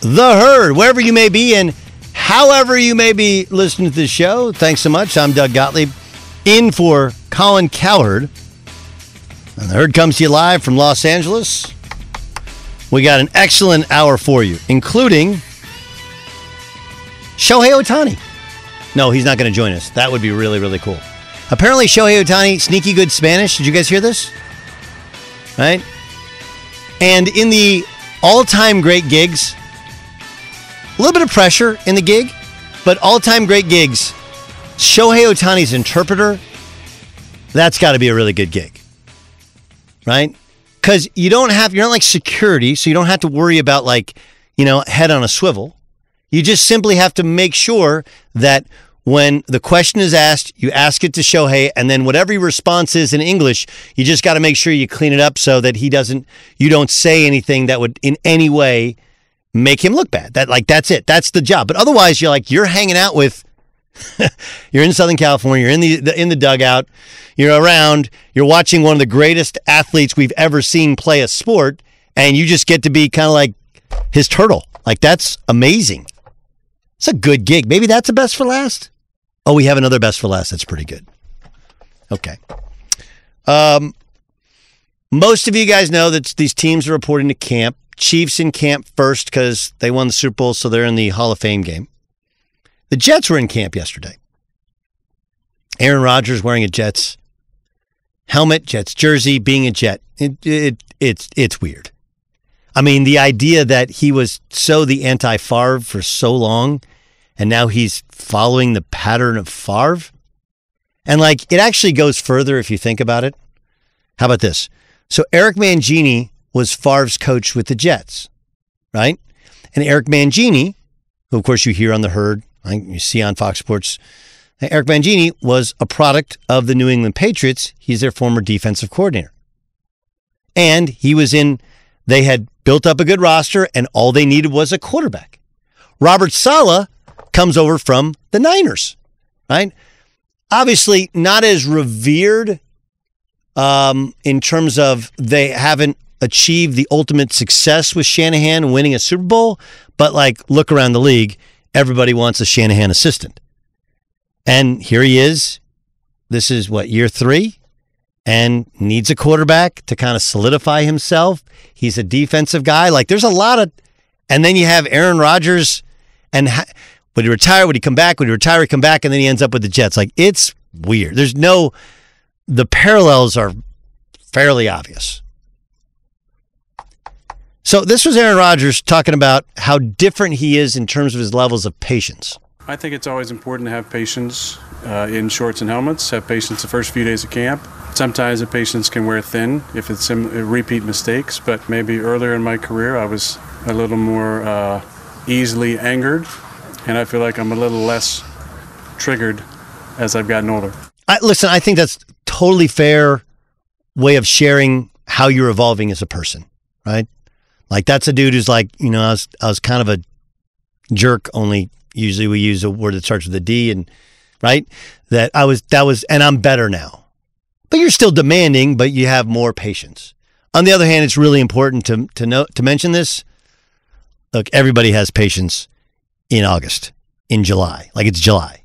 The Herd. Wherever you may be and however you may be listening to the show, thanks so much. I'm Doug Gottlieb, in for Colin Cowherd. And The Herd comes to you live from Los Angeles. We got an excellent hour for you, including Shohei Ohtani. No, he's not going to join us. That would be really, really cool. Apparently, Shohei Ohtani, sneaky good Spanish. Did you guys hear this? Right? And in the all time great gigs, a little bit of pressure in the gig, but all time great gigs, Shohei Ohtani's interpreter, that's got to be a really good gig. Right? Because you don't have, you're not like security, so you don't have to worry about like, you know, head on a swivel. You just simply have to make sure that when the question is asked, you ask it to Shohei, and then whatever your response is in English, you just got to make sure you clean it up so that he doesn't, you don't say anything that would in any way make him look bad. That like that's it. That's the job. But otherwise, you're like you're hanging out with. you're in Southern California. You're in the, the in the dugout. You're around. You're watching one of the greatest athletes we've ever seen play a sport, and you just get to be kind of like his turtle. Like that's amazing. It's a good gig. Maybe that's a best for last. Oh, we have another best for last. That's pretty good. Okay. Um, most of you guys know that these teams are reporting to camp. Chiefs in camp first because they won the Super Bowl, so they're in the Hall of Fame game. The Jets were in camp yesterday. Aaron Rodgers wearing a Jets helmet, Jets jersey, being a Jet. It, it, it's it's weird. I mean, the idea that he was so the anti Favre for so long, and now he's following the pattern of Favre. And like, it actually goes further if you think about it. How about this? So Eric Mangini was Favre's coach with the Jets, right? And Eric Mangini, who of course you hear on the herd, you see on Fox Sports, Eric Mangini was a product of the New England Patriots. He's their former defensive coordinator. And he was in, they had built up a good roster, and all they needed was a quarterback. Robert Saleh comes over from the Niners, right? Obviously, not as revered um, in terms of they haven't achieved the ultimate success with Shanahan winning a Super Bowl, but like look around the league, everybody wants a Shanahan assistant. And here he is. This is what, year three? And needs a quarterback to kind of solidify himself. He's a defensive guy. Like there's a lot of, and then you have Aaron Rodgers and ha- would he retire? Would he come back? Would he retire? Come back? And then he ends up with the Jets. Like it's weird. There's no, the parallels are fairly obvious. So this was Aaron Rodgers talking about how different he is in terms of his levels of patience. I think it's always important to have patience uh, in shorts and helmets. Have patience the first few days of camp. Sometimes the patience can wear thin if it's sim- repeat mistakes, but maybe earlier in my career I was a little more uh, easily angered, and I feel like I'm a little less triggered as I've gotten older. I, listen, I think that's totally fair way of sharing how you're evolving as a person, right? Like that's a dude who's like, you know, I was I was kind of a jerk. Only usually we use a word that starts with a D, and right that I was that was, and I'm better now but you're still demanding, but you have more patience. On the other hand, it's really important to to know to mention this. Look, everybody has patience in August, in July, like it's July.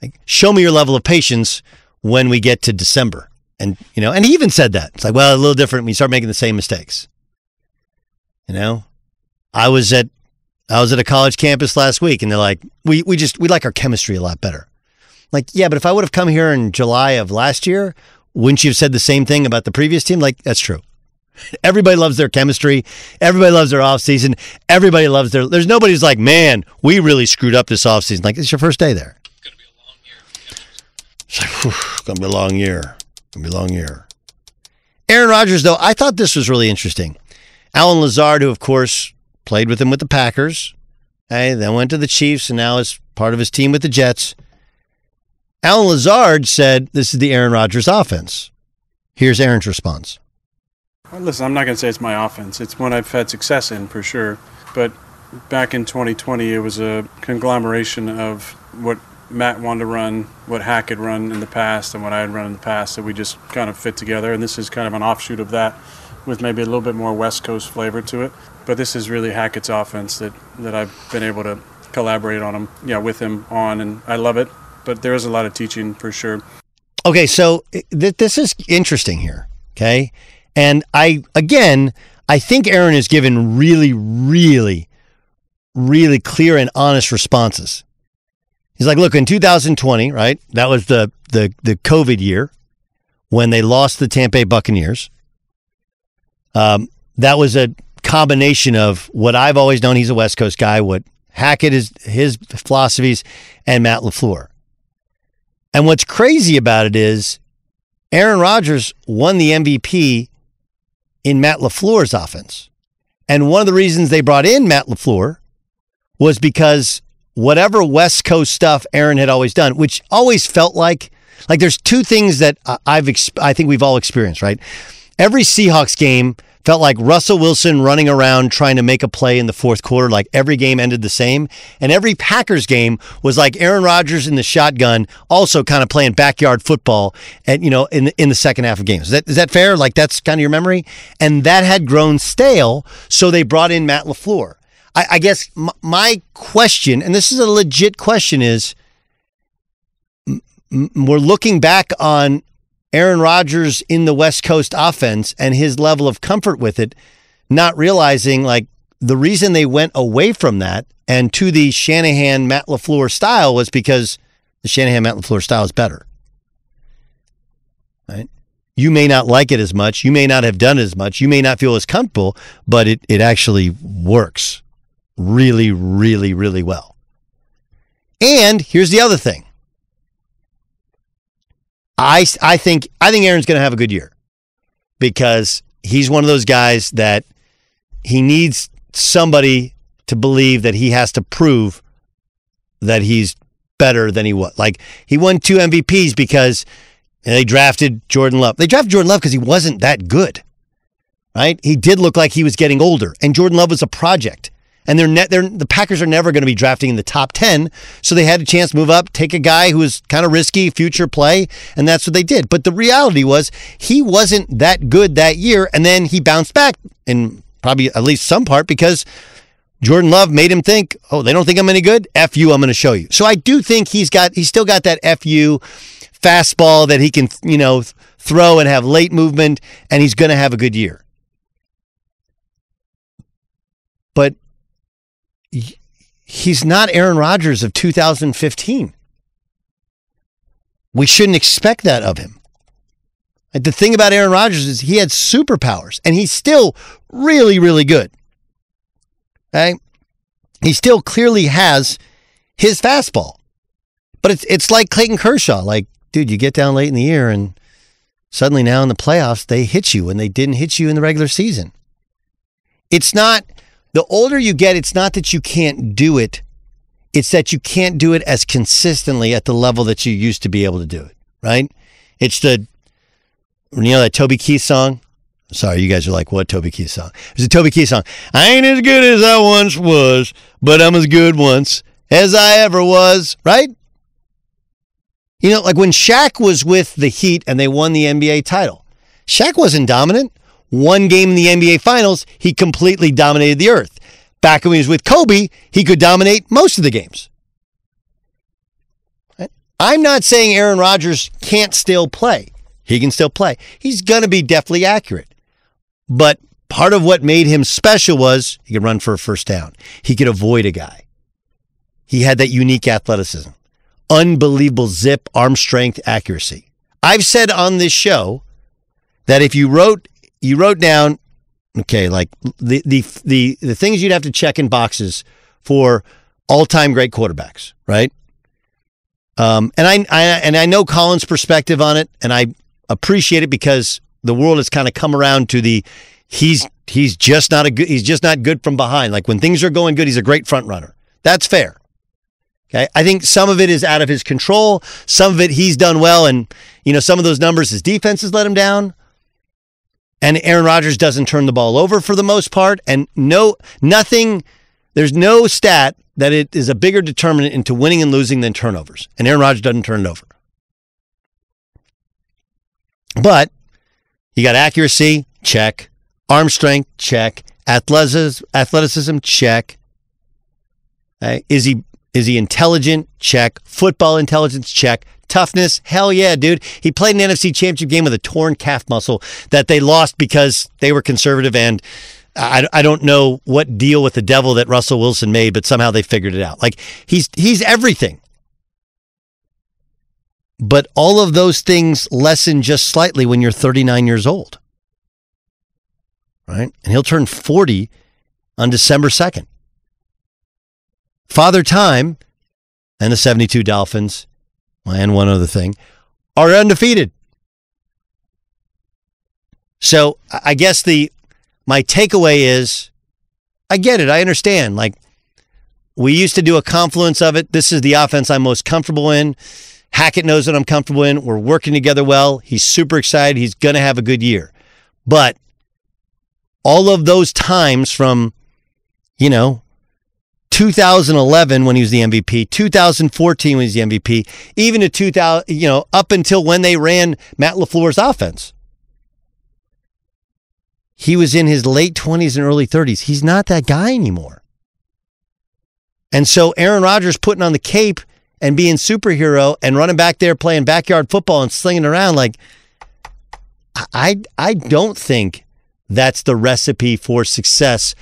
Like, show me your level of patience when we get to December, and you know, and he even said that it's like, well, a little different you start making the same mistakes. You know, I was at I was at a college campus last week, and they're like, we we just we like our chemistry a lot better. Like, yeah, but if I would have come here in July of last year, wouldn't you have said the same thing about the previous team? Like, that's true. Everybody loves their chemistry. Everybody loves their offseason. Everybody loves their. There's nobody's like, man, we really screwed up this offseason. Like, it's your first day there. It's going to be a long year. It's like, going to be a long year. It's Going to be a long year. Aaron Rodgers, though, I thought this was really interesting. Allen Lazard, who, of course, played with him with the Packers, hey, then went to the Chiefs and now is part of his team with the Jets. Allen Lazard said this is the Aaron Rodgers offense. Here's Aaron's response. Well, listen, I'm not going to say it's my offense. It's one I've had success in for sure. But back in 2020, it was a conglomeration of what Matt wanted to run, what Hack had run in the past, and what I had run in the past that we just kind of fit together. And this is kind of an offshoot of that with maybe a little bit more West Coast flavor to it. But this is really Hackett's offense that, that I've been able to collaborate on him, yeah, with him on, and I love it but there is a lot of teaching for sure. Okay, so eh, th- this is interesting here. Okay, and I again, I think Aaron has given really, really, really clear and honest responses. He's like, look, in 2020, right? That was the the the COVID year when they lost the Tampa Bay Buccaneers. Um, that was a combination of what I've always known. He's a West Coast guy. What Hackett is his philosophies, and Matt LaFleur. And what's crazy about it is Aaron Rodgers won the MVP in Matt LaFleur's offense. And one of the reasons they brought in Matt LaFleur was because whatever West Coast stuff Aaron had always done, which always felt like like there's two things that I've I think we've all experienced, right? Every Seahawks game Felt like Russell Wilson running around trying to make a play in the fourth quarter, like every game ended the same. And every Packers game was like Aaron Rodgers in the shotgun, also kind of playing backyard football and you know, in in the second half of games. Is that is that fair? Like that's kind of your memory? And that had grown stale, so they brought in Matt LaFleur. I, I guess m- my question, and this is a legit question, is m- we're looking back on Aaron Rodgers in the West Coast offense and his level of comfort with it, not realizing like the reason they went away from that and to the Shanahan Matt LaFleur style was because the Shanahan Matt LaFleur style is better. Right? You may not like it as much, you may not have done it as much, you may not feel as comfortable, but it, it actually works really, really, really well. And here's the other thing I, I think I think Aaron's going to have a good year because he's one of those guys that he needs somebody to believe that he has to prove that he's better than he was. Like he won two MVPs because they drafted Jordan Love. They drafted Jordan Love because he wasn't that good. Right? He did look like he was getting older and Jordan Love was a project and they're, they're the Packers are never going to be drafting in the top 10. So they had a chance to move up, take a guy who was kind of risky, future play, and that's what they did. But the reality was he wasn't that good that year. And then he bounced back in probably at least some part because Jordan Love made him think, oh, they don't think I'm any good? F you, I'm going to show you. So I do think he's got, he's still got that F you fastball that he can, you know, throw and have late movement, and he's going to have a good year. But he's not Aaron Rodgers of 2015. We shouldn't expect that of him. The thing about Aaron Rodgers is he had superpowers and he's still really, really good. Okay? He still clearly has his fastball. But it's it's like Clayton Kershaw. Like, dude, you get down late in the year and suddenly now in the playoffs, they hit you when they didn't hit you in the regular season. It's not, the older you get, it's not that you can't do it, it's that you can't do it as consistently at the level that you used to be able to do it, right? It's the, you know, that Toby Keith song? Sorry, you guys are like, what Toby Keith song? It's a Toby Keith song. I ain't as good as I once was, but I'm as good once as I ever was, right? You know, like when Shaq was with the Heat and they won the NBA title, Shaq wasn't dominant. One game in the NBA Finals, he completely dominated the earth. Back when he was with Kobe, he could dominate most of the games. I'm not saying Aaron Rodgers can't still play. He can still play. He's going to be definitely accurate. But part of what made him special was he could run for a first down. He could avoid a guy. He had that unique athleticism, unbelievable zip, arm strength, accuracy. I've said on this show that if you wrote you wrote down okay, like the the the the things you'd have to check in boxes for all-time great quarterbacks, right? Um, and I, I and I know Colin's perspective on it, and I appreciate it because the world has kind of come around to the he's he's just not a good he's just not good from behind. Like when things are going good, he's a great front runner. That's fair. Okay. I think some of it is out of his control. Some of it he's done well. And, you know, some of those numbers, his defense has let him down. And Aaron Rodgers doesn't turn the ball over for the most part. And no, nothing, there's no stat that it is a bigger determinant into winning and losing than turnovers. And Aaron Rodgers doesn't turn it over. But he got accuracy, check. Arm strength, check. Athleticism, check. Okay. Is he is he intelligent? Check. Football intelligence? Check. Toughness? Hell yeah, dude. He played an NFC championship game with a torn calf muscle that they lost because they were conservative and I, I don't know what deal with the devil that Russell Wilson made, but somehow they figured it out. Like he's he's everything. But all of those things lessen just slightly when you're 39 years old. Right? And he'll turn 40 on December 2nd. Father Time and the 72 Dolphins, and one other thing, are undefeated. So I guess the my takeaway is I get it. I understand. Like we used to do a confluence of it. This is the offense I'm most comfortable in. Hackett knows that I'm comfortable in. We're working together well. He's super excited. He's going to have a good year. But all of those times from, you know, 2011 when he was the MVP, 2014 when he was the MVP, even to 2000, you know, up until when they ran Matt LaFleur's offense. He was in his late 20s and early 30s. He's not that guy anymore. And so Aaron Rodgers putting on the cape and being superhero and running back there playing backyard football and slinging around like I I don't think that's the recipe for success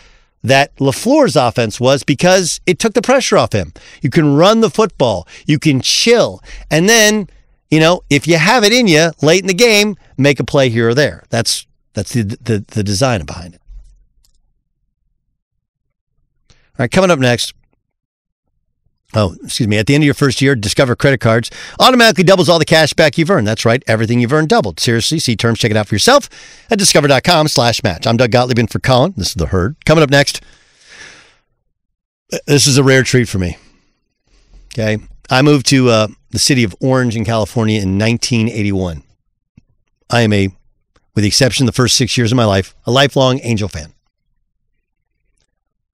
that LaFleur's offense was because it took the pressure off him. You can run the football, you can chill, and then, you know, if you have it in you late in the game, make a play here or there. That's that's the the, the design behind it. All right, coming up next. Oh, excuse me. At the end of your first year, Discover credit cards automatically doubles all the cash back you've earned. That's right. Everything you've earned doubled. Seriously, see terms. Check it out for yourself at discover.com slash match. I'm Doug Gottlieb in for Colin. This is The Herd. Coming up next, this is a rare treat for me. Okay. I moved to uh, the city of Orange in California in 1981. I am a, with the exception of the first six years of my life, a lifelong Angel fan.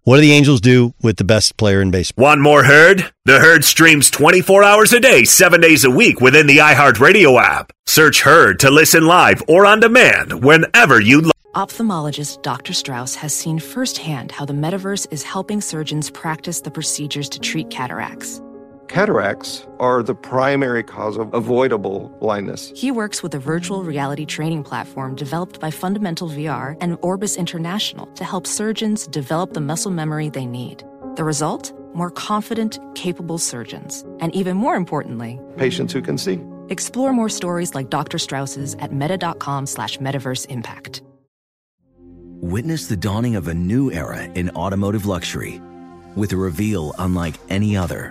What do the Angels do with the best player in baseball? One more Herd? The Herd streams 24 hours a day, 7 days a week within the iHeartRadio app. Search Herd to listen live or on demand whenever you like. Ophthalmologist Dr. Strauss has seen firsthand how the metaverse is helping surgeons practice the procedures to treat cataracts. Cataracts are the primary cause of avoidable blindness. He works with a virtual reality training platform developed by Fundamental VR and Orbis International to help surgeons develop the muscle memory they need. The result? More confident, capable surgeons. And even more importantly, Patients who can see. explore more stories like Dr. Strauss's at meta.com slash metaverse impact. Witness the dawning of a new era in automotive luxury with a reveal unlike any other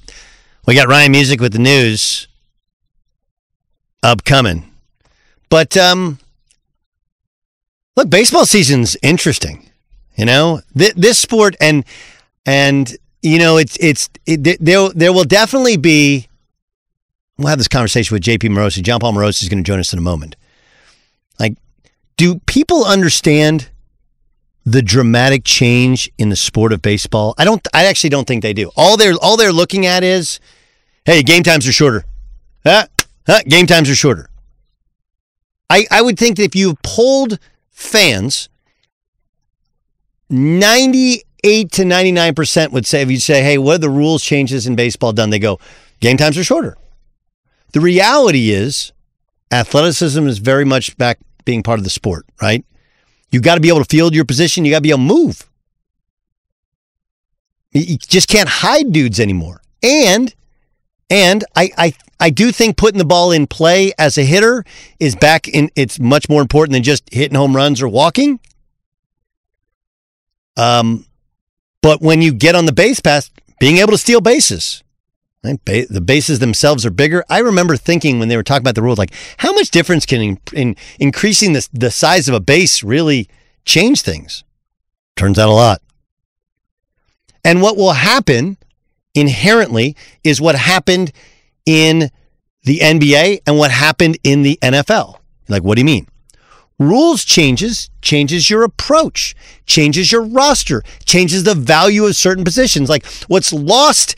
We got Ryan Music with the news upcoming. But um look, baseball season's interesting. You know, Th- this sport and and you know, it's it's it, there there will definitely be we'll have this conversation with JP Morosi. Jon Paul Morosi is going to join us in a moment. Like do people understand the dramatic change in the sport of baseball? I don't. I actually don't think they do. All they're all they're looking at is, hey, game times are shorter. Huh? Huh? Game times are shorter. I I would think that if you polled fans, ninety eight to ninety nine percent would say if you say, hey, what are the rules changes in baseball done? They go, game times are shorter. The reality is, athleticism is very much back being part of the sport, right? You got to be able to field your position. You got to be able to move. You just can't hide dudes anymore. And and I, I I do think putting the ball in play as a hitter is back in. It's much more important than just hitting home runs or walking. Um, but when you get on the base pass, being able to steal bases, the bases themselves are bigger. I remember thinking when they were talking about the rules, like how much difference can in, in increasing the the size of a base really change things? Turns out a lot. And what will happen inherently is what happened in the NBA and what happened in the NFL. Like, what do you mean? Rules changes, changes your approach, changes your roster, changes the value of certain positions. Like what's lost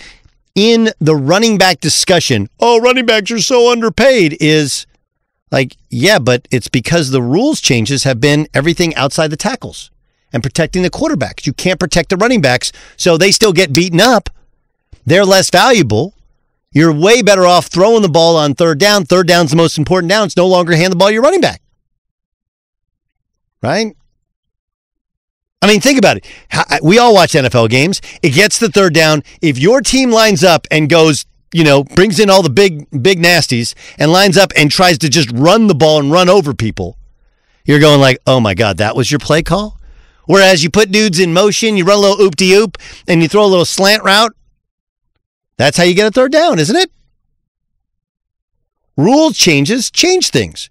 in the running back discussion, oh, running backs are so underpaid, is like, yeah, but it's because the rules changes have been everything outside the tackles and protecting the quarterbacks. You can't protect the running backs, so they still get beaten up. They're less valuable. You're way better off throwing the ball on third down. Third down's the most important down. It's no longer hand the ball to your running back. Right? I mean, think about it. Uh, we all watch NFL games. It gets the third down. If your team lines up and goes, you know, brings in all the big, big nasties and lines up and tries to just run the ball and run over people, you're going like, oh my God, that was your play call? Whereas you put dudes in motion, you run a little oop de oop, and you throw a little slant route. That's how you get a third down, isn't it? Rule changes change things.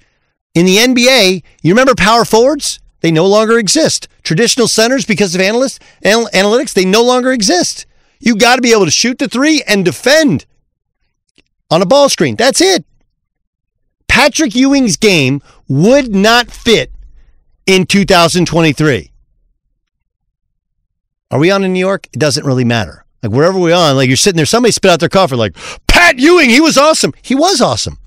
In the NBA, you remember power forwards? They no longer exist. Traditional centers, because of analysts, anal- analytics, they no longer exist. You got to be able to shoot the three and defend on a ball screen. That's it. Patrick Ewing's game would not fit in 2023. Are we on in New York? It doesn't really matter. Like wherever we're on, like you're sitting there, somebody spit out their coffee, like Pat Ewing, he was awesome. He was awesome.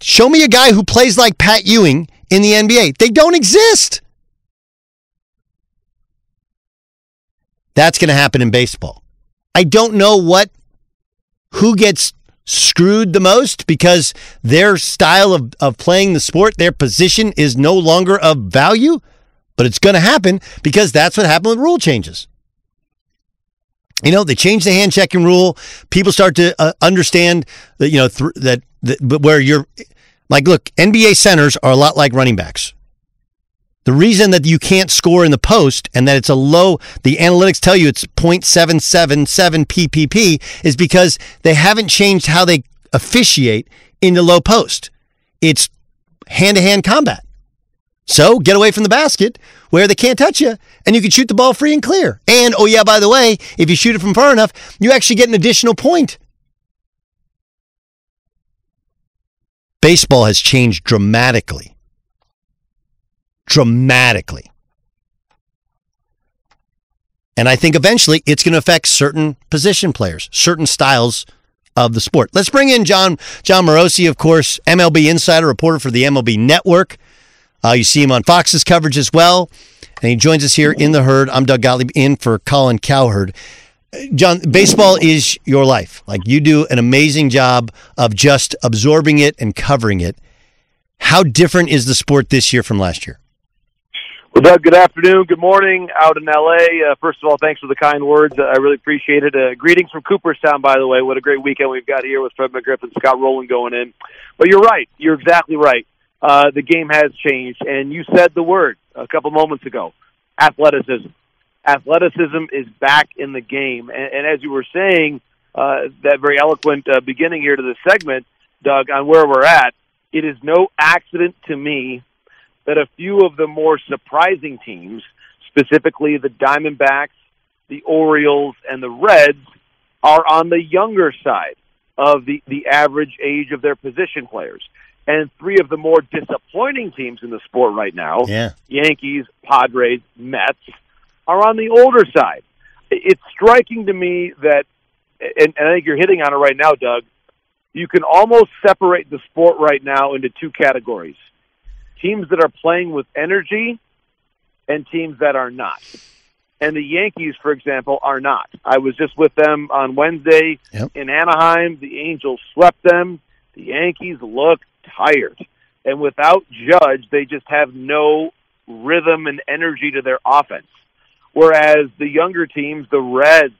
Show me a guy who plays like Pat Ewing in the NBA. They don't exist. That's going to happen in baseball. I don't know what who gets screwed the most because their style of, of playing the sport, their position is no longer of value, but it's going to happen because that's what happened with rule changes. You know, they changed the hand checking rule. People start to uh, understand that, you know, th- that, that where you're like, look, NBA centers are a lot like running backs. The reason that you can't score in the post and that it's a low, the analytics tell you it's 0.777 PPP is because they haven't changed how they officiate in the low post. It's hand to hand combat. So get away from the basket where they can't touch you and you can shoot the ball free and clear. And oh, yeah, by the way, if you shoot it from far enough, you actually get an additional point. Baseball has changed dramatically dramatically. And I think eventually it's going to affect certain position players, certain styles of the sport. Let's bring in John Jon Morosi, of course, MLB insider reporter for the MLB Network. Uh, you see him on Fox's coverage as well, and he joins us here in the herd. I'm Doug Gottlieb in for Colin Cowherd. Jon, baseball is your life. Like you do an amazing job of just absorbing it and covering it. How different is the sport this year from last year? Well, Doug, good afternoon, good morning out in LA. Uh, first of all, thanks for the kind words. Uh, I really appreciate it. Uh, greetings from Cooperstown, by the way. What a great weekend we've got here with Fred McGriff and Scott Rolen going in. But you're right. You're exactly right. Uh, the game has changed, and you said the word a couple moments ago athleticism. Athleticism is back in the game. And, and as you were saying, uh, that very eloquent uh, beginning here to the segment, Doug, on where we're at, it is no accident to me that a few of the more surprising teams, specifically the Diamondbacks, the Orioles, and the Reds, are on the younger side of the, the average age of their position players. And three of the more disappointing teams in the sport right now, yeah. Yankees, Padres, Mets, are on the older side. It's striking to me that, and, and I think you're hitting on it right now, Doug, you can almost separate the sport right now into two categories teams that are playing with energy and teams that are not. And the Yankees, for example, are not. I was just with them on Wednesday yep. in Anaheim. The Angels swept them. The Yankees look tired. And without Judge, they just have no rhythm and energy to their offense. Whereas the younger teams, the Reds,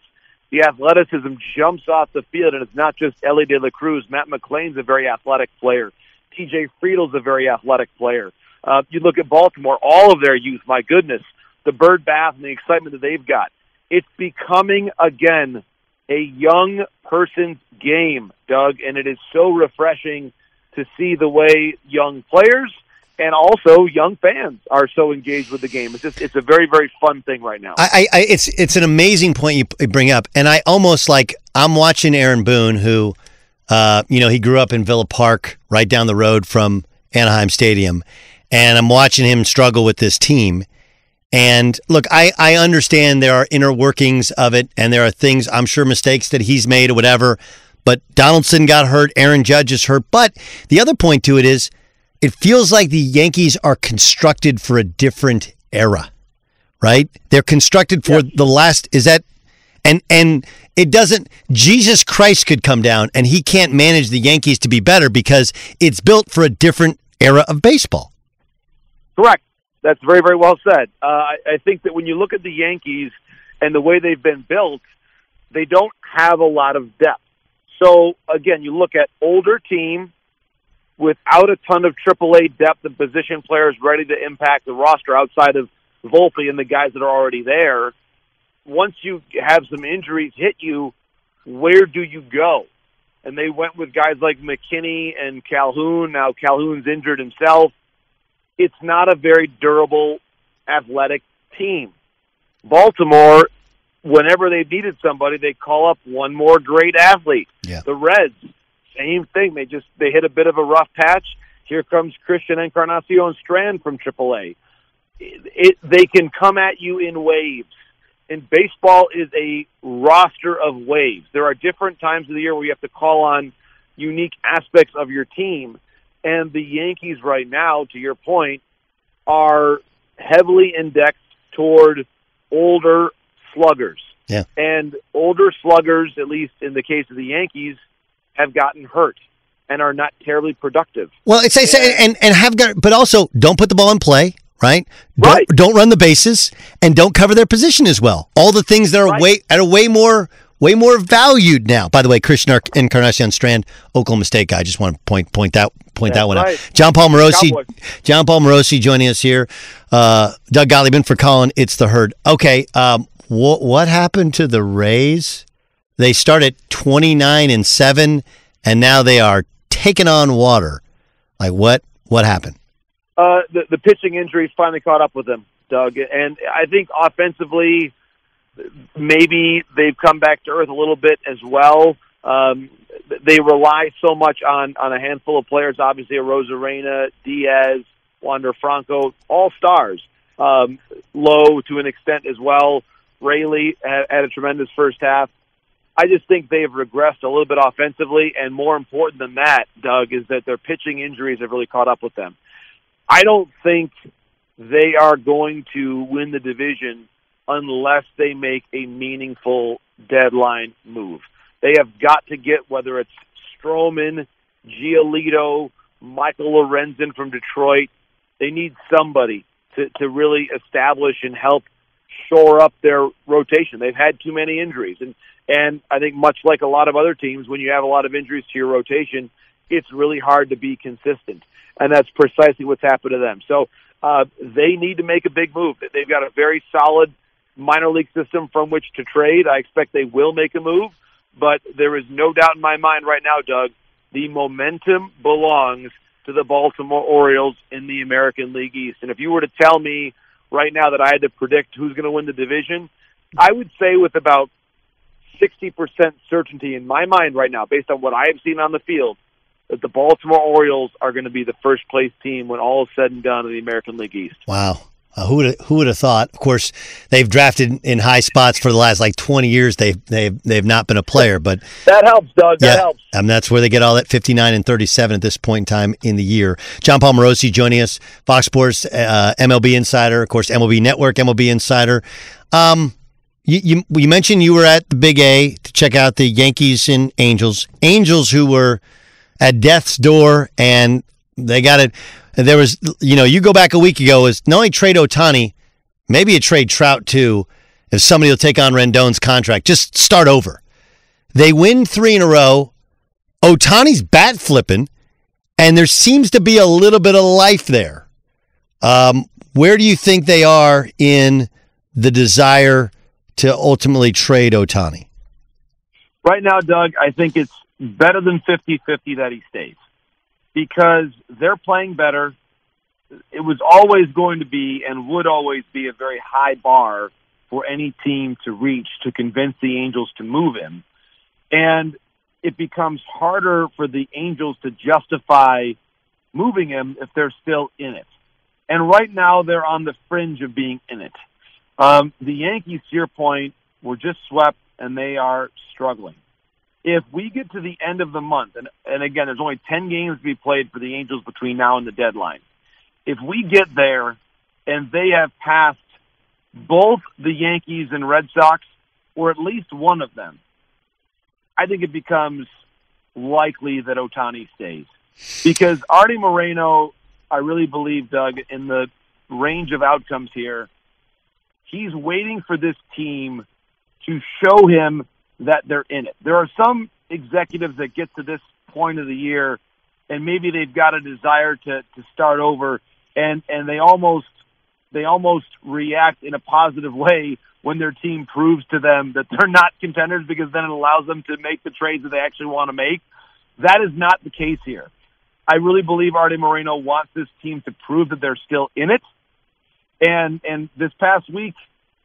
the athleticism jumps off the field, and it's not just Elly De La Cruz. Matt McLain's a very athletic player. TJ Friedl's a very athletic player. Uh, you look at Baltimore, all of their youth, my goodness, the bird bath and the excitement that they've got. It's becoming, again, a young person's game, Doug, and it is so refreshing to see the way young players and also young fans are so engaged with the game. It's just it's a very very fun thing right now. I, I it's it's an amazing point you bring up, and I almost like I'm watching Aaron Boone, who uh, you know, he grew up in Villa Park, right down the road from Anaheim Stadium, and I'm watching him struggle with this team. And look, I, I understand there are inner workings of it, and there are things, I'm sure, mistakes that he's made or whatever. But Donaldson got hurt, Aaron Judge is hurt. But the other point to it is, it feels like the Yankees are constructed for a different era, right? They're constructed for the last. Is that and and it doesn't Jesus Christ could come down and he can't manage the Yankees to be better because it's built for a different era of baseball. Correct. That's very very well said. Uh, I, I think that when you look at the Yankees and the way they've been built, they don't have a lot of depth. So again, you look at older team without a ton of AAA depth and position players ready to impact the roster outside of Volpe and the guys that are already there once you have some injuries hit you, where do you go? And they went with guys like McKinney and Calhoun. Now Calhoun's injured himself. It's not a very durable, athletic team. Baltimore, whenever they needed somebody, they call up one more great athlete. Yeah. The Reds, same thing. They just they hit a bit of a rough patch. Here comes Christian Encarnacion Strand from AAA. It, it, they can come at you in waves and baseball is a roster of waves. There are different times of the year where you have to call on unique aspects of your team. And the Yankees right now, to your point, are heavily indexed toward older sluggers. Yeah. And older sluggers, at least in the case of the Yankees, have gotten hurt and are not terribly productive. Well, it's, it's and, and and have got, but also don't put the ball in play, right? Don't, Right. Don't run the bases and don't cover their position as well. All the things that are Right. way at a way more way more valued now. By the way, Christian Ar- Encarnacion Strand, Oklahoma State guy. I just want to point point that point that one right. out. Jon Paul Morosi, Jon Paul Morosi joining us here. Uh, Doug Gottlieb in for Colin. It's the herd. Okay, um, what what happened to the Rays? They start at twenty nine and seven, and now they are taking on water. Like what? What happened? Uh, the, the pitching injuries finally caught up with them, Doug. And I think offensively, maybe they've come back to earth a little bit as well. Um, they rely so much on, on a handful of players, obviously, Arozarena, Diaz, Wander Franco, all stars. Um, Lowe to an extent as well. Raley had, had a tremendous first half. I just think they've regressed a little bit offensively, and more important than that, Doug, is that their pitching injuries have really caught up with them. I don't think they are going to win the division unless they make a meaningful deadline move. They have got to get whether it's Stroman, Giolito, Michael Lorenzen from Detroit. They need somebody to, to really establish and help shore up their rotation. They've had too many injuries, and and I think much like a lot of other teams, when you have a lot of injuries to your rotation, it's really hard to be consistent, and that's precisely what's happened to them. So uh, they need to make a big move. They've got a very solid minor league system from which to trade. I expect they will make a move, but there is no doubt in my mind right now, Doug, the momentum belongs to the Baltimore Orioles in the American League East. And if you were to tell me right now that I had to predict who's going to win the division, I would say with about 60% certainty in my mind right now, based on what I have seen on the field, that the Baltimore Orioles are going to be the first place team when all is said and done in the American League East. Wow. Uh, who would who would have thought? Of course, they've drafted in high spots for the last like twenty years. They've they've they've not been a player, but That helps, Doug. That yeah, helps. um, that's where they get all that fifty nine and thirty seven at this point in time in the year. Jon Paul Morosi joining us, Fox Sports, uh, MLB Insider, of course, MLB Network, MLB Insider. Um, you, you you mentioned you were at the Big A to check out the Yankees and Angels. Angels who were at death's door and they got it. There was, you know, you go back a week ago is not only trade Ohtani, maybe a trade Trout too. If somebody will take on Rendon's contract, just start over. They win three in a row. Ohtani's bat flipping, and there seems to be a little bit of life there. Um, where do you think they are in the desire to ultimately trade Ohtani? Right now, Doug, I think it's better than 50-50 that he stays because they're playing better. It was always going to be and would always be a very high bar for any team to reach to convince the Angels to move him. And it becomes harder for the Angels to justify moving him if they're still in it. And right now they're on the fringe of being in it. Um, the Yankees, to your point, were just swept and they are struggling. If we get to the end of the month, and, and again, there's only 10 games to be played for the Angels between now and the deadline. If we get there and they have passed both the Yankees and Red Sox, or at least one of them, I think it becomes likely that Ohtani stays. Because Arte Moreno, I really believe, Doug, in the range of outcomes here, he's waiting for this team to show him that they're in it. There are some executives that get to this point of the year and maybe they've got a desire to, to start over and, and they almost they almost react in a positive way when their team proves to them that they're not contenders because then it allows them to make the trades that they actually want to make. That is not the case here. I really believe Arte Moreno wants this team to prove that they're still in it. And and this past week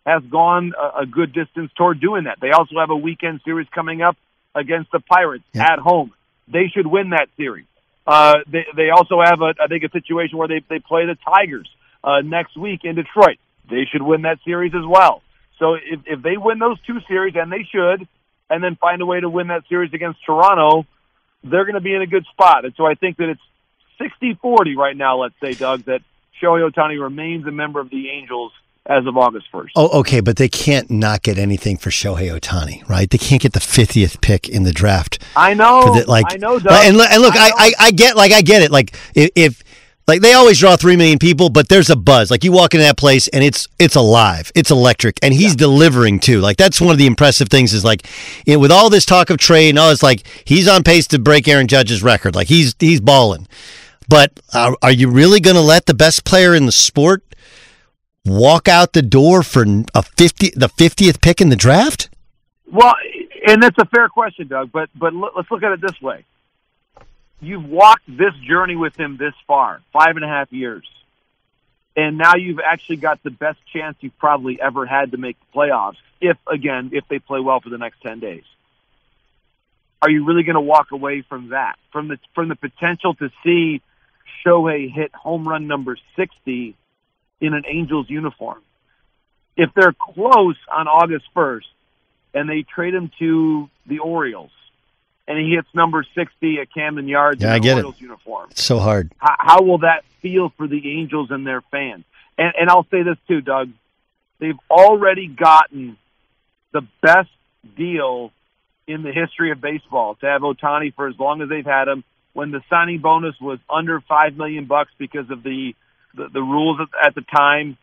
has gone a, a good distance toward doing that. They also have a weekend series coming up against the Pirates at home. They should win that series. Uh, they they also have a I think a situation where they they play the Tigers uh, next week in Detroit. They should win that series as well. So if if they win those two series and they should, and then find a way to win that series against Toronto, they're going to be in a good spot. And so I think that it's 60-40 right now. Let's say Doug that Shohei Ohtani remains a member of the Angels as of August 1st. Oh, okay, but they can't not get anything for Shohei Ohtani, right? They can't get the fiftieth pick in the draft. I know. The- like, I know, Doug. and, and look, I I, I, I get, like, I get it. Like, if, if like they always draw three million people, but there's a buzz. Like you walk into that place and it's it's alive, it's electric, and he's delivering too. Like that's one of the impressive things is like, you know, with all this talk of trade and all this, like he's on pace to break Aaron Judge's record. Like he's he's balling. But are, are you really going to let the best player in the sport walk out the door for a fifty the fiftieth pick in the draft? Well, and that's a fair question, Doug. But but let's look at it this way: you've walked this journey with him this far, five and a half years, and now you've actually got the best chance you've probably ever had to make the playoffs. If again, if they play well for the next ten days, are you really going to walk away from that? From the from the potential to see Shohei hit home run number sixty in an Angels uniform? If they're close on August first and they trade him to the Orioles, and he hits number 60 at Camden Yards Yeah, in I an get it. Orioles uniform. It's so hard. How, how will that feel for the Angels and their fans? And, and I'll say this too, Doug. They've already gotten the best deal in the history of baseball to have Ohtani for as long as they've had him. When the signing bonus was under five million bucks because of the the, the rules at, the time,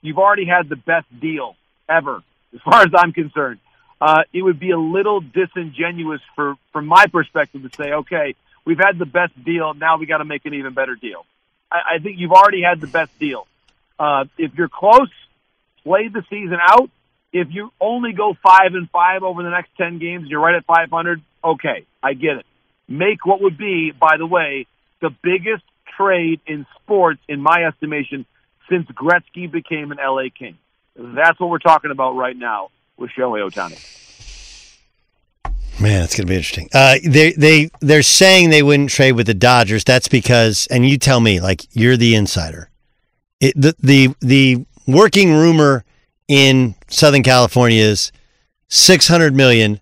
you've already had the best deal ever, as far as I'm concerned. Uh, it would be a little disingenuous for, from my perspective, to say, okay, we've had the best deal, now we got to make an even better deal. I, I think you've already had the best deal. Uh, if you're close, play the season out. If you only go five and five over the next ten games, you're right at 500. Okay, I get it. Make what would be, by the way, the biggest trade in sports, in my estimation, since Gretzky became an LA King. That's what we're talking about right now with Shohei Ohtani. Man, it's going to be interesting. Uh, they they they're saying they wouldn't trade with the Dodgers. That's because, and you tell me, like you're the insider. It, the the the working rumor in Southern California is six hundred million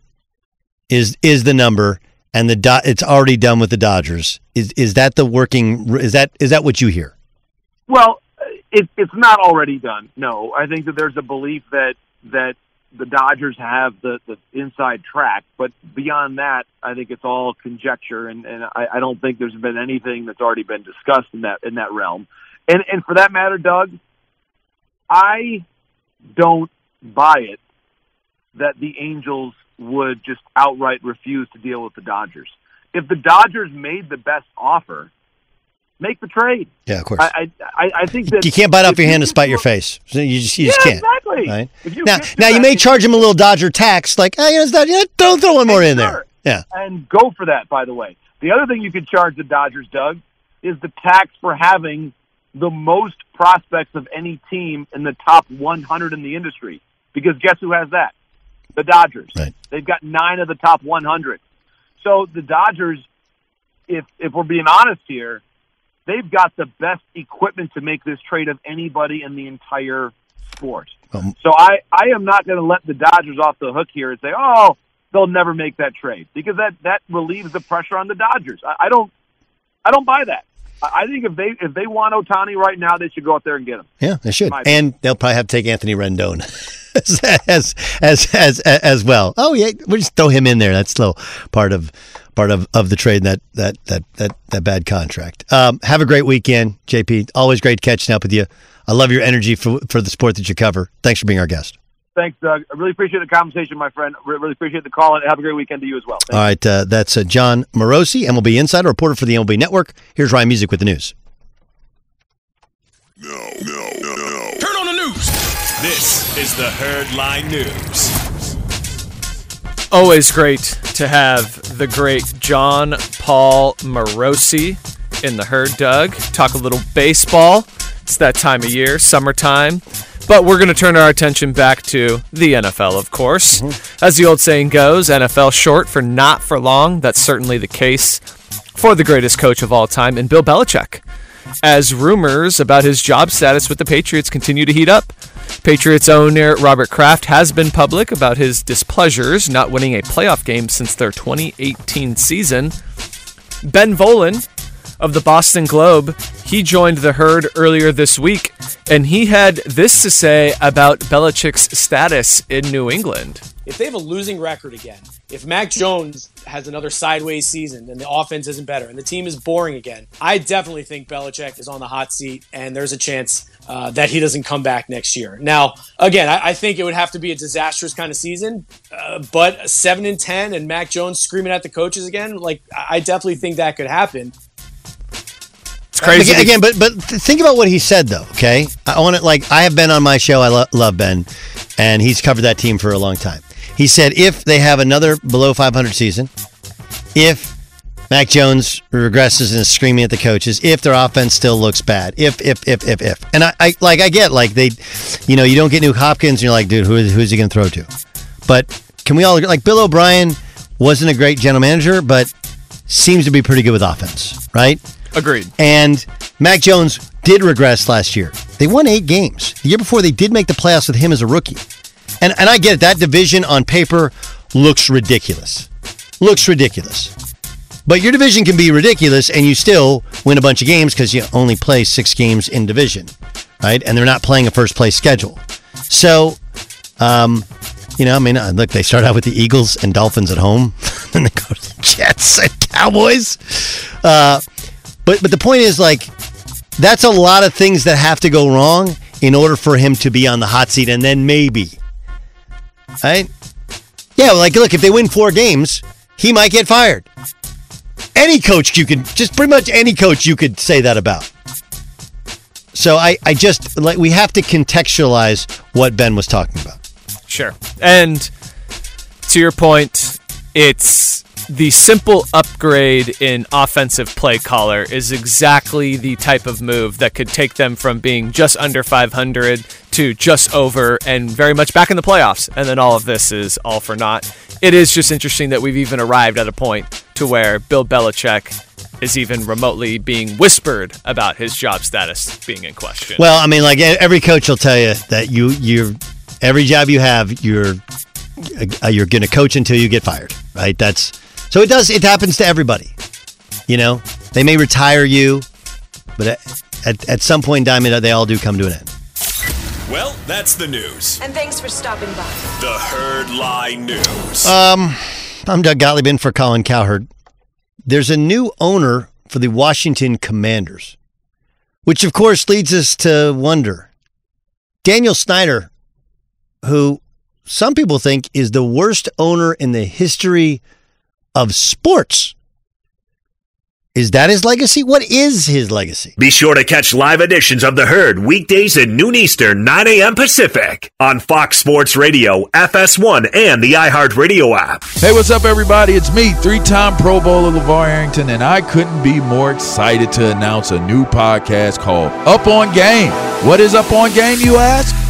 is is the number, and the Do- it's already done with the Dodgers. Is is that the working? Is that is that what you hear? Well, it, it's not already done. No, I think that there's a belief that that the Dodgers have the, the inside track, but beyond that, I think it's all conjecture, and, and I, I don't think there's been anything that's already been discussed in that in that realm. And and for that matter, Doug, I don't buy it that the Angels would just outright refuse to deal with the Dodgers. If the Dodgers made the best offer, make the trade. Yeah, of course. I I, I think that You can't bite off your hand to can spite your face. You just you just Yeah, can't. exactly. Right? Now, now you may charge him a little Dodger tax, like, you know, it's not, yeah, throw, throw one more in there. Yeah. and go for that. By the way, the other thing you could charge the Dodgers, Doug, is the tax for having the most prospects of any team in the top 100 in the industry. Because guess who has that? The Dodgers. Right. They've got nine of the top 100. So the Dodgers, if if we're being honest here, they've got the best equipment to make this trade of anybody in the entire sport. Um, So I, I am not going to let the Dodgers off the hook here and say, oh, they'll never make that trade because that, that relieves the pressure on the Dodgers. I, I don't I don't buy that. I think if they if they want Ohtani right now, they should go out there and get him. Yeah, they should. And they'll probably have to take Anthony Rendon as, as as as as well. Oh yeah, we'll just throw him in there. That's still part of part of, of the trade that that that that that bad contract. Um, have a great weekend, JP. Always great catching up with you. I love your energy for for the sport that you cover. Thanks for being our guest. Thanks, Doug. I really appreciate the conversation, my friend. Re- Really appreciate the call, and have a great weekend to you as well. All right, uh, that's uh, Jon Morosi, MLB insider, reporter for the MLB Network. Here's Ryan Music with the news. No, no, no, no. Turn on the news. This is the Herd Line News. Always great to have the great Jon Paul Morosi in the herd, Doug. Talk a little baseball. It's that time of year, summertime. But we're going to turn our attention back to the NFL, of course. Mm-hmm. As the old saying goes, NFL short for not for long. That's certainly the case for the greatest coach of all time, and Bill Belichick. As rumors about his job status with the Patriots continue to heat up, Patriots owner Robert Kraft has been public about his displeasures not winning a playoff game since their 2018 season. Ben Volin of the Boston Globe. He joined the herd earlier this week, and he had this to say about Belichick's status in New England. If they have a losing record again, if Mac Jones has another sideways season and the offense isn't better and the team is boring again, I definitely think Belichick is on the hot seat and there's a chance uh, that he doesn't come back next year. Now, again, I, I, think it would have to be a disastrous kind of season, uh, but seven and ten and Mac Jones screaming at the coaches again, like I definitely think that could happen. It's crazy again, again, but but think about what he said though. Okay, I want to like I have been on my show. I lo- love Ben, and he's covered that team for a long time. He said if they have another below 500 season, if Mac Jones regresses and is screaming at the coaches, if their offense still looks bad, if, if, if, if, if. And I, I like, I get like they, you know, you don't get Nuk Hopkins and you're like, dude, who, who's he going to throw to? But can we all agree, like Bill O'Brien wasn't a great general manager, but seems to be pretty good with offense, right? Agreed. And Mac Jones did regress last year. They won eight games. The year before, they did make the playoffs with him as a rookie. And and I get it. That division on paper looks ridiculous. Looks ridiculous. But your division can be ridiculous and you still win a bunch of games because you only play six games in division, right? And they're not playing a first place schedule. So, um, you know, I mean, uh, look, they start out with the Eagles and Dolphins at home, and they go to the Jets and Cowboys. Uh, but but the point is, like, that's a lot of things that have to go wrong in order for him to be on the hot seat, and then maybe Right? Yeah, like look, if they win four games, he might get fired. Any coach you could just pretty much any coach you could say that about. So I, I just like we have to contextualize what Ben was talking about. Sure. And to your point, it's the simple upgrade in offensive play caller is exactly the type of move that could take them from being just under 500 to just over and very much back in the playoffs. And then all of this is all for naught. It is just interesting that we've even arrived at a point to where Bill Belichick is even remotely being whispered about his job status being in question. Well, I mean, like every coach will tell you that you you every job you have, you're uh, you're going to coach until you get fired, right? That's so it does. It happens to everybody. You know, they may retire you, but at, at, at some point in time, they all do come to an end. Well, that's the news. And thanks for stopping by. The Herd Lie News. Um, I'm Doug Gottlieb in for Colin Cowherd. There's a new owner for the Washington Commanders, which of course leads us to wonder. Daniel Snyder, who some people think is the worst owner in the history of sports. Is that his legacy? What is his legacy? Be sure to catch live editions of The Herd weekdays at noon Eastern, 9 a.m. Pacific on Fox Sports Radio, FS1, and the iHeartRadio app. Hey, what's up, everybody? It's me, three time Pro Bowler LeVar Arrington, and I couldn't be more excited to announce a new podcast called Up on Game. What is Up on Game, you ask?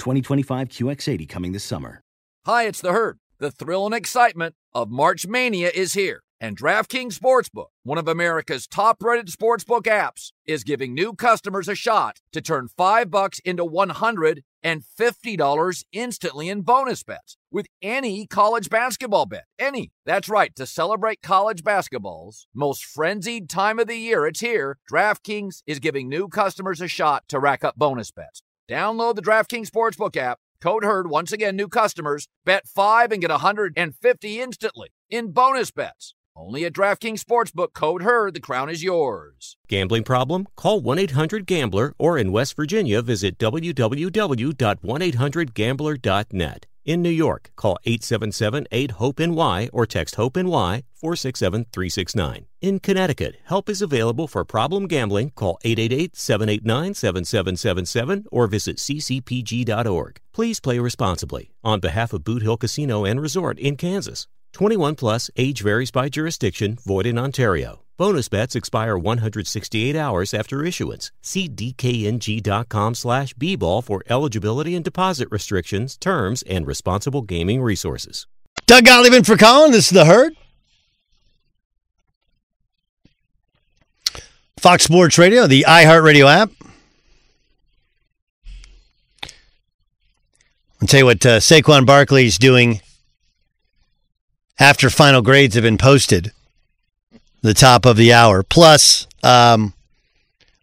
2025 QX80 coming this summer. Hi, it's the herd. The thrill and excitement of March Mania is here. And DraftKings Sportsbook, one of America's top-rated sportsbook apps, is giving new customers a shot to turn 5 bucks into 100 and $50 instantly in bonus bets with any college basketball bet. Any. That's right. To celebrate college basketball's most frenzied time of the year, it's here. DraftKings is giving new customers a shot to rack up bonus bets. Download the DraftKings Sportsbook app. Code HERD. Once again, new customers. Bet 5 and get 150 instantly in bonus bets. Only at DraftKings Sportsbook. Code HERD. The crown is yours. Gambling problem? Call 1 800 Gambler or in West Virginia, visit www.1800Gambler.net. In New York, call 877 8 HOPE NY or text HOPE NY 467 369. In Connecticut, help is available for problem gambling. Call 888 789 7777 or visit ccpg.org. Please play responsibly. On behalf of Boot Hill Casino and Resort in Kansas. 21 plus, age varies by jurisdiction, void in Ontario. Bonus bets expire 168 hours after issuance. See dkng.com slash bball for eligibility and deposit restrictions, terms, and responsible gaming resources. Doug Gottlieb for Colin. This is The Herd. Fox Sports Radio, the iHeartRadio app. I'll tell you what uh, Saquon Barkley is doing after final grades have been posted. The top of the hour. Plus, um,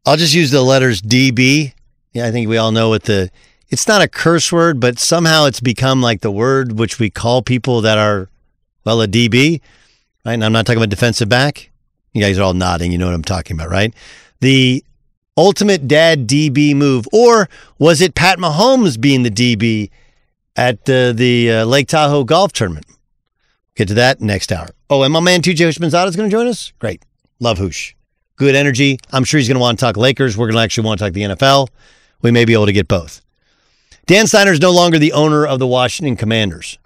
I'll just use the letters DB. Yeah, I think we all know what the. It's not a curse word, but somehow it's become like the word which we call people that are, well, a DB. Right? And I'm not talking about defensive back. You guys are all nodding. You know what I'm talking about, right? The ultimate dad DB move, or was it Pat Mahomes being the DB at the the uh, Lake Tahoe golf tournament? Get to that next hour. Oh, and my man TJ Houshmandzadeh is going to join us. Great, love Hoosh, good energy. I'm sure he's going to want to talk Lakers. We're going to actually want to talk the NFL. We may be able to get both. Dan Snyder is no longer the owner of the Washington Commanders.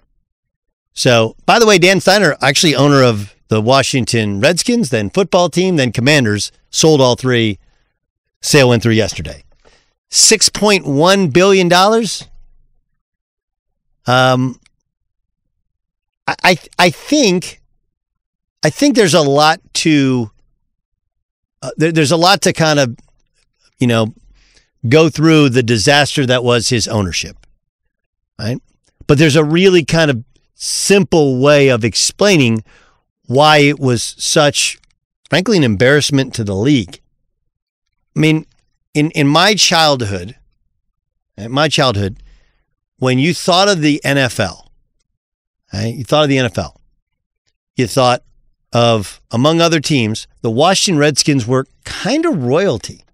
So, by the way, Dan Snyder, actually owner of the Washington Redskins, then football team, then Commanders, sold all three. Sale went through yesterday. $6.1 billion. Um, I, I think, I think there's a lot to, uh, there, there's a lot to kind of, you know, go through the disaster that was his ownership. Right. But there's a really kind of simple way of explaining why it was such, frankly, an embarrassment to the league. I mean, in, in my childhood, my childhood, when you thought of the NFL, right, you thought of the NFL, you thought of, among other teams, the Washington Redskins were kind of royalty.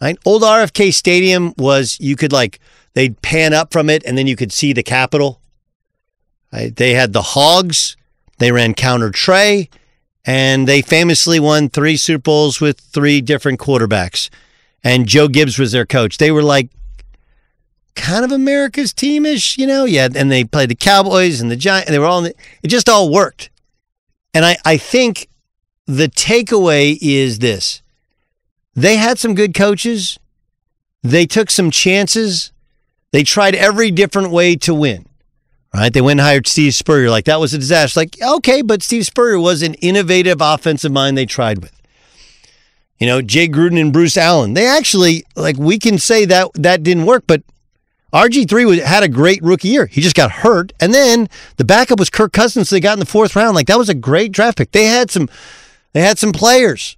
Right? Old RFK Stadium was, you could like, they'd pan up from it and then you could see the Capitol. Right? They had the Hogs, they ran counter Trey, and they famously won three Super Bowls with three different quarterbacks. And Joe Gibbs was their coach. They were like kind of America's teamish, you know? Yeah, and they played the Cowboys and the Giants. They were all, the, it just all worked. And I, I think the takeaway is this they had some good coaches, they took some chances, they tried every different way to win. Right? They went and hired Steve Spurrier. Like that was a disaster. Like, okay, but Steve Spurrier was an innovative offensive mind they tried with. You know, Jay Gruden and Bruce Allen. They actually, like, we can say that that didn't work, but RG3 had a great rookie year. He just got hurt. And then the backup was Kirk Cousins. So they got in the fourth round. Like, that was a great draft pick. They had some, they had some players.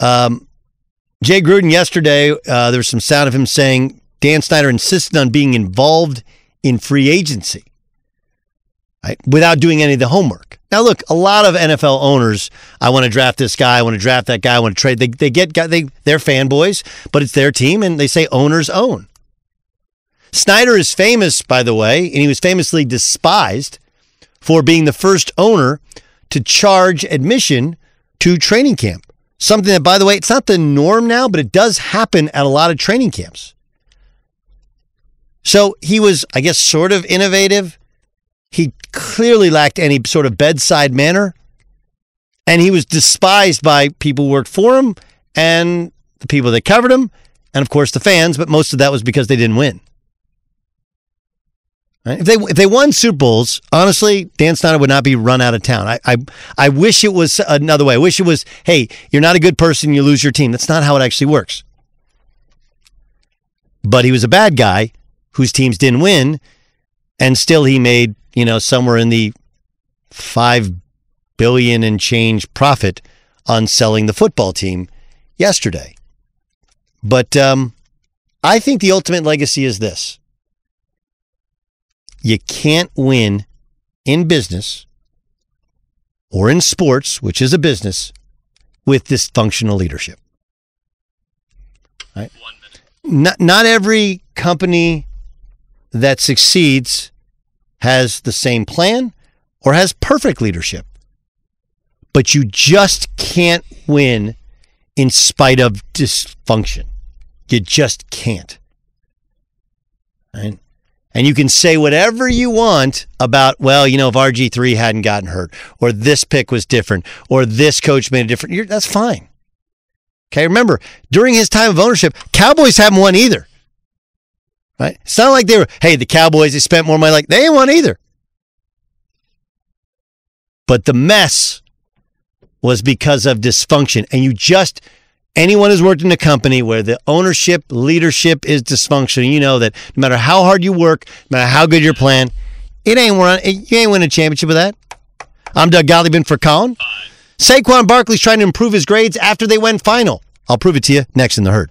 Um, Jay Gruden yesterday, uh, there was some sound of him saying Dan Snyder insisted on being involved in free agency right, without doing any of the homework. Now, look, a lot of NFL owners, I want to draft this guy, I want to draft that guy, I want to trade. They, they get they they're fanboys, but it's their team, and they say owners own. Snyder is famous, by the way, and he was famously despised for being the first owner to charge admission to training camp. Something that, by the way, it's not the norm now, but it does happen at a lot of training camps. So he was, I guess, sort of innovative. He clearly lacked any sort of bedside manner. And he was despised by people who worked for him and the people that covered him, and of course the fans, but most of that was because they didn't win. Right? If they if they won Super Bowls, honestly, Dan Snyder would not be run out of town. I, I I wish it was another way. I wish it was, hey, you're not a good person, you lose your team. That's not how it actually works. But he was a bad guy whose teams didn't win, and still he made you know somewhere in the five billion and change profit on selling the football team yesterday. But um, I think the ultimate legacy is this you can't win in business or in sports, which is a business, with dysfunctional leadership. Right? Not, not every company that succeeds has the same plan or has perfect leadership. But you just can't win in spite of dysfunction. You just can't. Right? And you can say whatever you want about, well, you know, if RG3 hadn't gotten hurt, or this pick was different, or this coach made a different, that's fine. Okay, remember, during his time of ownership, Cowboys haven't won either. Right? It's not like they were, hey, the Cowboys, they spent more money. Like, they ain't won either. But the mess was because of dysfunction. And you just, anyone who's worked in a company where the ownership, leadership is dysfunctional, you know that no matter how hard you work, no matter how good your plan, it ain't run, you ain't winning a championship with that. I'm Doug Gottlieb for Colin. Saquon Barkley's trying to improve his grades after they went final. I'll prove it to you next in the herd.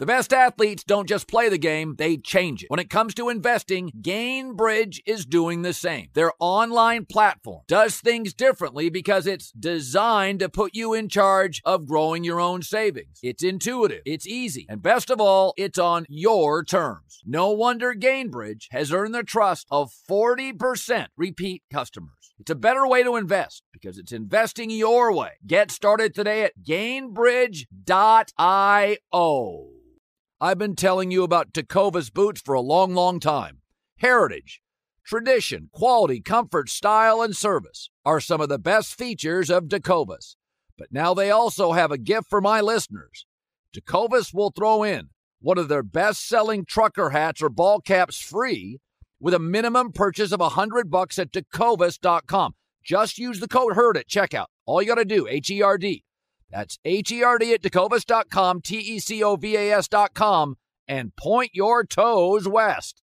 The best athletes don't just play the game, they change it. When it comes to investing, Gainbridge is doing the same. Their online platform does things differently because it's designed to put you in charge of growing your own savings. It's intuitive, it's easy, and best of all, it's on your terms. No wonder Gainbridge has earned the trust of 40% repeat customers. It's a better way to invest because it's investing your way. Get started today at gainbridge.io. I've been telling you about Tecovas boots for a long, long time. Heritage, tradition, quality, comfort, style, and service are some of the best features of Tecovas. But now they also have a gift for my listeners. Tecovas will throw in one of their best selling trucker hats or ball caps free with a minimum purchase of 100 bucks at tecovas.com. Just use the code HERD at checkout. All you got to do, H E R D. That's H E R D at tecovas.com, T E C O V A S.com, and point your toes west.